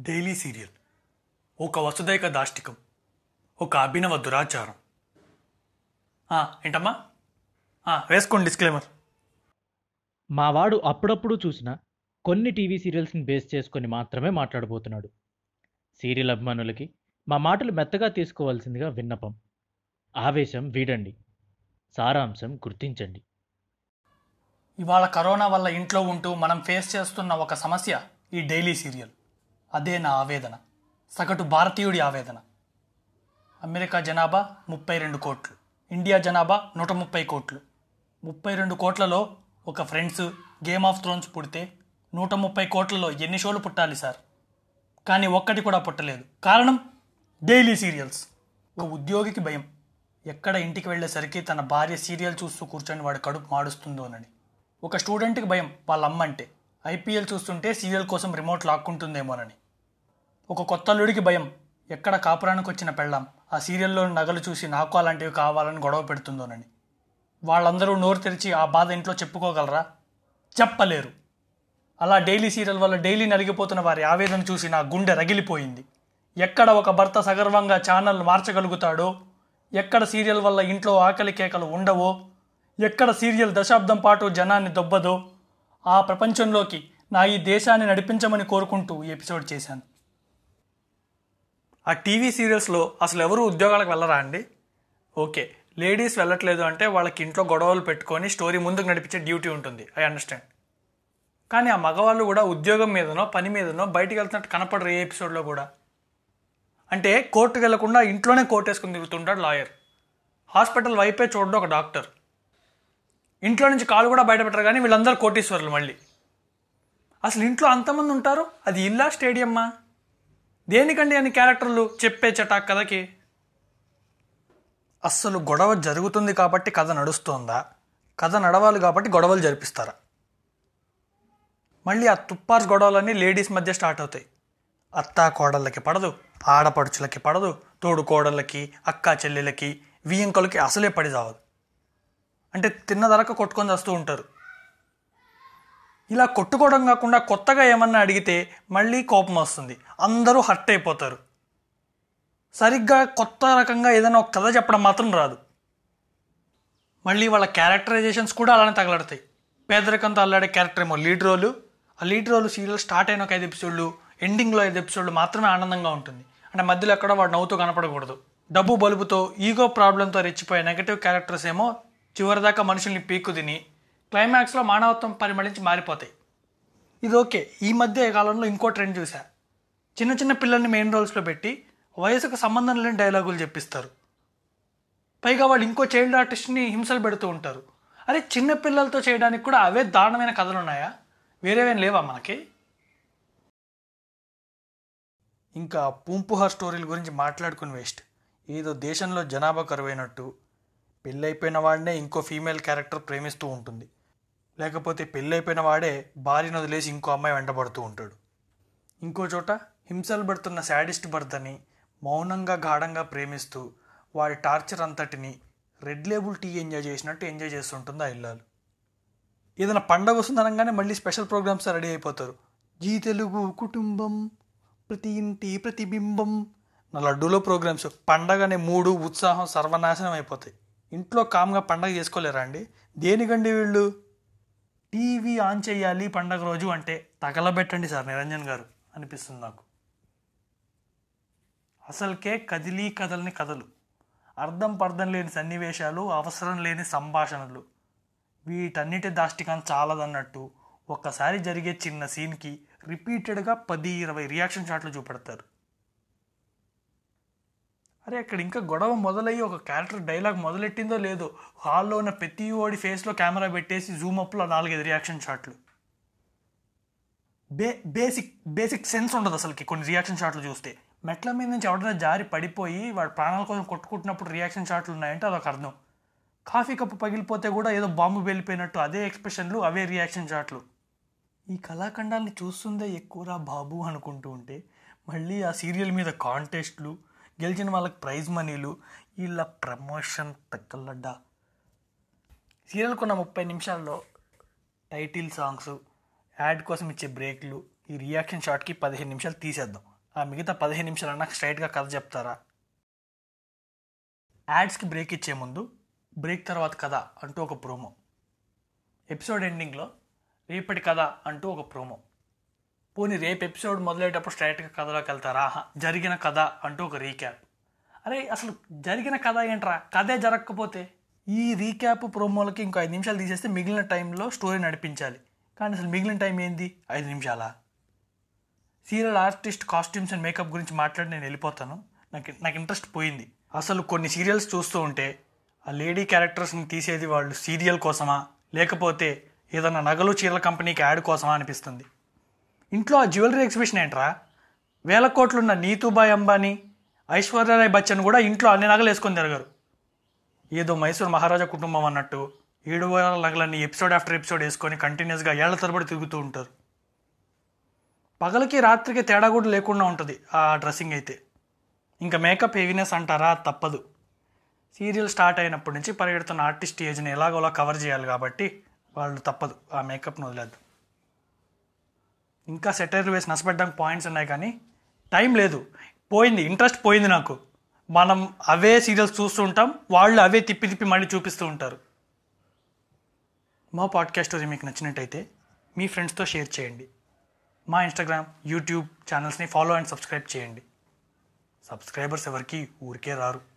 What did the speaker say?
Daily serial. ఒక వసుదైక దాష్టికం. ఒక అభినవ దురాచారం. ఏంటమ్మా? వేసుకోండి డిస్క్లైమర్ మావాడు అప్పుడప్పుడు చూసిన కొన్ని టీవీ సీరియల్స్ని బేస్ చేసుకొని మాత్రమే మాట్లాడబోతున్నాడు. సీరియల్ అభిమానులకి మా మాటలు మెత్తగా తీసుకోవాల్సిందిగా విన్నపం. ఆవేశం వీడండి. సారాంశం గుర్తించండి. ఇవాళ కరోనా వల్ల ఇంట్లో ఉంటూ మనం ఫేస్ చేస్తున్న ఒక సమస్య ఈ డైలీ సీరియల్. అదే నా ఆవేదన. సగటు భారతీయుడి ఆవేదన. అమెరికా జనాభా ముప్పై రెండు కోట్లు. ఇండియా జనాభా నూట ముప్పై కోట్లు. ముప్పై రెండు కోట్లలో ఒక ఫ్రెండ్స్ గేమ్ ఆఫ్ థ్రోన్స్ పుడితే నూట ముప్పై కోట్లలో ఎన్ని షోలు పుట్టాలి సార్? కానీ ఒక్కటి కూడా పుట్టలేదు. కారణం? Daily serials. ఒక ఉద్యోగికి భయం. ఎక్కడ ఇంటికి వెళ్ళేసరికి తన భార్య సీరియల్ చూస్తూ కూర్చొని వాడి కడుపు మాడుస్తుందోనని. ఒక స్టూడెంట్కి భయం వాళ్ళ అమ్మ అంటే ఐపీఎల్ చూస్తుంటే సీరియల్ కోసం రిమోట్ లాక్కుంటుందేమోనని. ఒక కొత్త అల్లుడికి భయం. ఎక్కడ కాపురానికి వచ్చిన పెళ్ళాం. ఆ సీరియల్లో నగలు చూసి నాకు అలాంటివి కావాలని గొడవ పెడుతుందోనని. వాళ్ళందరూ నోరు తెరిచి ఆ బాధ ఇంట్లో చెప్పుకోగలరా? చెప్పలేరు. అలా డైలీ సీరియల్ వల్ల డైలీ నలిగిపోతున్న వారి ఆవేదన చూసి నా గుండె రగిలిపోయింది. ఎక్కడ ఒక భర్త సగర్వంగా ఛానల్ మార్చగలుగుతాడో? ఎక్కడ సీరియల్ వల్ల ఇంట్లో ఆకలి కేకలు ఉండవో? ఎక్కడ సీరియల్ దశాబ్దం పాటు జనాన్ని దొబ్బదో? ఆ ప్రపంచంలోకి నా ఈ దేశాన్ని నడిపించమని కోరుకుంటూ ఎపిసోడ్ చేశాను. ఆ టీవీ సీరియల్స్లో అసలు ఎవరు ఉద్యోగాలకు వెళ్ళరా అండి? ఓకే. లేడీస్ వెళ్ళట్లేదు అంటే వాళ్ళకి ఇంట్లో గొడవలు పెట్టుకొని స్టోరీ ముందుకు నడిపించే డ్యూటీ ఉంటుంది. I understand. కానీ ఆ మగవాళ్ళు కూడా ఉద్యోగం మీదనో పని మీదనో బయటికి వెళ్తున్నట్టు కనపడరు ఏ ఎపిసోడ్లో కూడా. అంటే కోర్టుకు వెళ్ళకుండా ఇంట్లోనే కోర్టు వేసుకుని తిరుగుతుంటాడు లాయర్. హాస్పిటల్ వైపే చూడడం ఒక డాక్టర్. ఇంట్లో నుంచి కాలు కూడా బయటపెట్టరు కానీ వీళ్ళందరూ కోటీశ్వరులు మళ్ళీ. అసలు ఇంట్లో అంతమంది ఉంటారు? అది ఇల్లా స్టేడియమ్మా? దేనికండి అని క్యారెక్టర్లు చెప్పే చటా కథకి? అస్సలు గొడవ జరుగుతుంది కాబట్టి కథ నడుస్తోందా? కథ నడవాలి కాబట్టి గొడవలు జరిపిస్తారా? మళ్ళీ ఆ తుప్పార్స్ గొడవలన్నీ లేడీస్ మధ్య స్టార్ట్ అవుతాయి. అత్తా కోడళ్ళకి పడదు ఆడపడుచులకి పడదు తోడు కోడళ్ళకి అక్కా చెల్లెలకి వియంకులకి అసలే పడి రావదు. అంటే తిన్నదరక కొట్టుకొని వస్తూ ఉంటారు. ఇలా కొట్టుకోవడం కాకుండా కొత్తగా ఏమన్నా అడిగితే మళ్ళీ కోపం వస్తుంది. అందరూ హర్ట్ అయిపోతారు. సరిగ్గా కొత్త రకంగా ఏదైనా ఒక కథ చెప్పడం మాత్రం రాదు. మళ్ళీ వాళ్ళ క్యారెక్టరైజేషన్స్ కూడా అలానే తగలడతాయి. పేదరికంతో అల్లాడే క్యారెక్టర్ ఏమో లీడ్ రోలు ఆ లీడ్ రోలు సీరియల్ స్టార్ట్ అయిన ఒక ఐదు ఎపిసోడ్లు ఎండింగ్లో ఐదు ఎపిసోడ్లు మాత్రమే ఆనందంగా ఉంటుంది. అంటే మధ్యలో ఎక్కడ వాడు నవ్వుతూ కనపడకూడదు. డబ్బు బలుపుతో ఈగో ప్రాబ్లంతో రెచ్చిపోయే నెగటివ్ క్యారెక్టర్స్ ఏమో చివరిదాకా మనుషుల్ని పీక్కు తిని క్లైమాక్స్లో మానవత్వం పరిమళించి మారిపోతాయి. ఇది ఓకే. ఈ మధ్య కాలంలో ఇంకో ట్రెండ్ చూసా చిన్న చిన్న పిల్లల్ని మెయిన్ రోల్స్లో పెట్టి వయసుకు సంబంధం లేని డైలాగులు చెప్పిస్తారు. పైగా వాళ్ళు ఇంకో చైల్డ్ ఆర్టిస్ట్ని హింసలు పెడుతూ ఉంటారు. అరే చిన్న పిల్లలతో చేయడానికి కూడా అవే దారుణమైన కథలు ఉన్నాయా వేరేవేం లేవా మనకి? ఇంకా పూంపుహార్ స్టోరీల గురించి మాట్లాడుకుని వేస్ట్. ఏదో దేశంలో జనాభా కరువైనట్టు పెళ్ళైపోయిన వాడినే ఇంకో ఫీమేల్ క్యారెక్టర్ ప్రేమిస్తూ ఉంటుంది. లేకపోతే పెళ్ళైపోయిన వాడే భార్యను వదిలేసి ఇంకో అమ్మాయి వెంటబడుతూ ఉంటాడు. ఇంకో చోట హింసలు పడుతున్న శాడిస్ట్ భర్తని మౌనంగా గాఢంగా ప్రేమిస్తూ వాడి టార్చర్ అంతటిని రెడ్ లేబుల్ టీ ఎంజాయ్ చేసినట్టు ఎంజాయ్ చేస్తుంటుంది ఆ ఇల్లాలు. ఏదైనా పండగ వస్తుందనగానే మళ్ళీ స్పెషల్ ప్రోగ్రామ్స్ రెడీ అయిపోతారు. జీ తెలుగు కుటుంబం ప్రతి ఇంటి ప్రతిబింబం. నా లడ్డూలో ప్రోగ్రామ్స్. పండగ అనే మూడు ఉత్సాహం సర్వనాశనం అయిపోతాయి. ఇంట్లో కామ్గా పండగ చేసుకోలేరా అండి? దేనికండి వీళ్ళు? టీవీ ఆన్ చేయాలి పండగ రోజు అంటే తగలబెట్టండి సార్ నిరంజన్ గారు అనిపిస్తుంది నాకు. అసలుకే కదిలీ కథలని కథలు. అర్థం పర్థం లేని సన్నివేశాలు అవసరం లేని సంభాషణలు. వీటన్నిటి దాష్టికం చాలదన్నట్టు ఒక్కసారి జరిగే చిన్న సీన్కి రిపీటెడ్గా పది ఇరవై రియాక్షన్ షాట్లు చూపెడతారు. అరే అక్కడ ఇంకా గొడవ మొదలయ్యి ఒక క్యారెక్టర్ డైలాగ్ మొదలెట్టిందో లేదో. హాల్లో ఉన్న ప్రతి ఓడి ఫేస్లో కెమెరా పెట్టేసి జూమ్ అప్లో నాలుగైదు రియాక్షన్ షాట్లు. బే బేసిక్ బేసిక్ సెన్స్ ఉండదు అసలుకి కొన్ని రియాక్షన్ షాట్లు చూస్తే. మెట్ల మీద నుంచి ఎవడైనా జారి పడిపోయి వాడు ప్రాణాల కోసం కొట్టుకుంటున్నప్పుడు రియాక్షన్ షాట్లు ఉన్నాయంటే అదొక అర్థం. కాఫీ కప్పు పగిలిపోతే కూడా ఏదో బాంబు వెళ్ళిపోయినట్టు అదే ఎక్స్ప్రెషన్లు అవే రియాక్షన్ షాట్లు. ఈ కళాఖండాల్ని చూస్తుందే ఎక్కువరా బాబు అనుకుంటూ ఉంటే మళ్ళీ ఆ సీరియల్ మీద కాంటెస్ట్లు గెలిచిన వాళ్ళకి ప్రైజ్ మనీలు వీళ్ళ ప్రమోషన్ తగ్గలడ్డా. సీరియల్ కొన్న ముప్పై నిమిషాల్లో టైటిల్ సాంగ్స్ యాడ్ కోసం ఇచ్చే బ్రేక్లు ఈ రియాక్షన్ షాట్కి పదిహేను నిమిషాలు తీసేద్దాం. ఆ మిగతా పదిహేను నిమిషాలు అన్నా స్ట్రైట్గా కథ చెప్తారా? యాడ్స్కి బ్రేక్ ఇచ్చే ముందు బ్రేక్ తర్వాత కథ అంటూ ఒక ప్రోమో. ఎపిసోడ్ ఎండింగ్లో రేపటి కథ అంటూ ఒక ప్రోమో. పోనీ రేపు ఎపిసోడ్ మొదలయ్యేటప్పుడు స్ట్రైట్గా కథలోకి వెళ్తారా? జరిగిన కథ అంటూ ఒక రీక్యాప్. అరే అసలు జరిగిన కథ ఏంట్రా? కథే జరగకపోతే ఈ రీక్యాప్ ప్రోమోలకి ఇంకో ఐదు నిమిషాలు తీసేస్తే మిగిలిన టైంలో స్టోరీ నడిపించాలి. కానీ అసలు మిగిలిన టైం ఏంది? ఐదు నిమిషాలా? Serial artist costumes and makeup గురించి మాట్లాడి నేను వెళ్ళిపోతాను. నాకు నాకు ఇంట్రెస్ట్ పోయింది. అసలు కొన్ని సీరియల్స్ చూస్తూ ఉంటే ఆ లేడీ క్యారెక్టర్స్ని తీసేది వాళ్ళు సీరియల్ కోసమా? లేకపోతే ఏదైనా నగలు చీరల కంపెనీకి యాడ్ కోసమా అనిపిస్తుంది. ఇంట్లో ఆ జ్యువెలరీ ఎగ్జిబిషన్ ఏంట్రా? వేల కోట్లున్న నీతుబాయ్ అంబానీ ఐశ్వర్యరాయ్ బచ్చన్ కూడా ఇంట్లో అన్ని నగలు వేసుకొని తిరగరు. ఏదో మైసూర్ మహారాజా కుటుంబం అన్నట్టు ఏడు వేల నగలన్నీ ఎపిసోడ్ ఆఫ్టర్ ఎపిసోడ్ వేసుకొని కంటిన్యూస్గా ఏళ్ళ తరబడి తిరుగుతూ ఉంటారు. పగలకి రాత్రికి తేడా కూడా లేకుండా ఉంటుంది ఆ డ్రెస్సింగ్ అయితే. ఇంకా మేకప్ హెవీనెస్ అంటారా? తప్పదు. సీరియల్ స్టార్ట్ అయినప్పటి నుంచి పరిగెడుతున్న ఆర్టిస్ట్ ఏజ్ని ఎలాగోలా కవర్ చేయాలి కాబట్టి వాళ్ళు తప్పదు. ఆ మేకప్ను వదిలేదు ఇంకా సెటైర్లు వేసి నష్టపెట్టడానికి పాయింట్స్ ఉన్నాయి కానీ టైం లేదు. పోయింది. ఇంట్రెస్ట్ పోయింది నాకు. మనం అవే సీరియల్స్ చూస్తూ ఉంటాం. వాళ్ళు అవే తిప్పి తిప్పి మళ్ళీ చూపిస్తూ ఉంటారు. మా పాడ్కాస్ట్ స్టోరీ మీకు నచ్చినట్టయితే మీ ఫ్రెండ్స్తో షేర్ చేయండి. మా ఇన్స్టాగ్రామ్ యూట్యూబ్ ఛానల్స్ని ఫాలో అండ్ సబ్స్క్రైబ్ చేయండి. సబ్స్క్రైబర్స్ ఎవరికి ఊరికే రారు.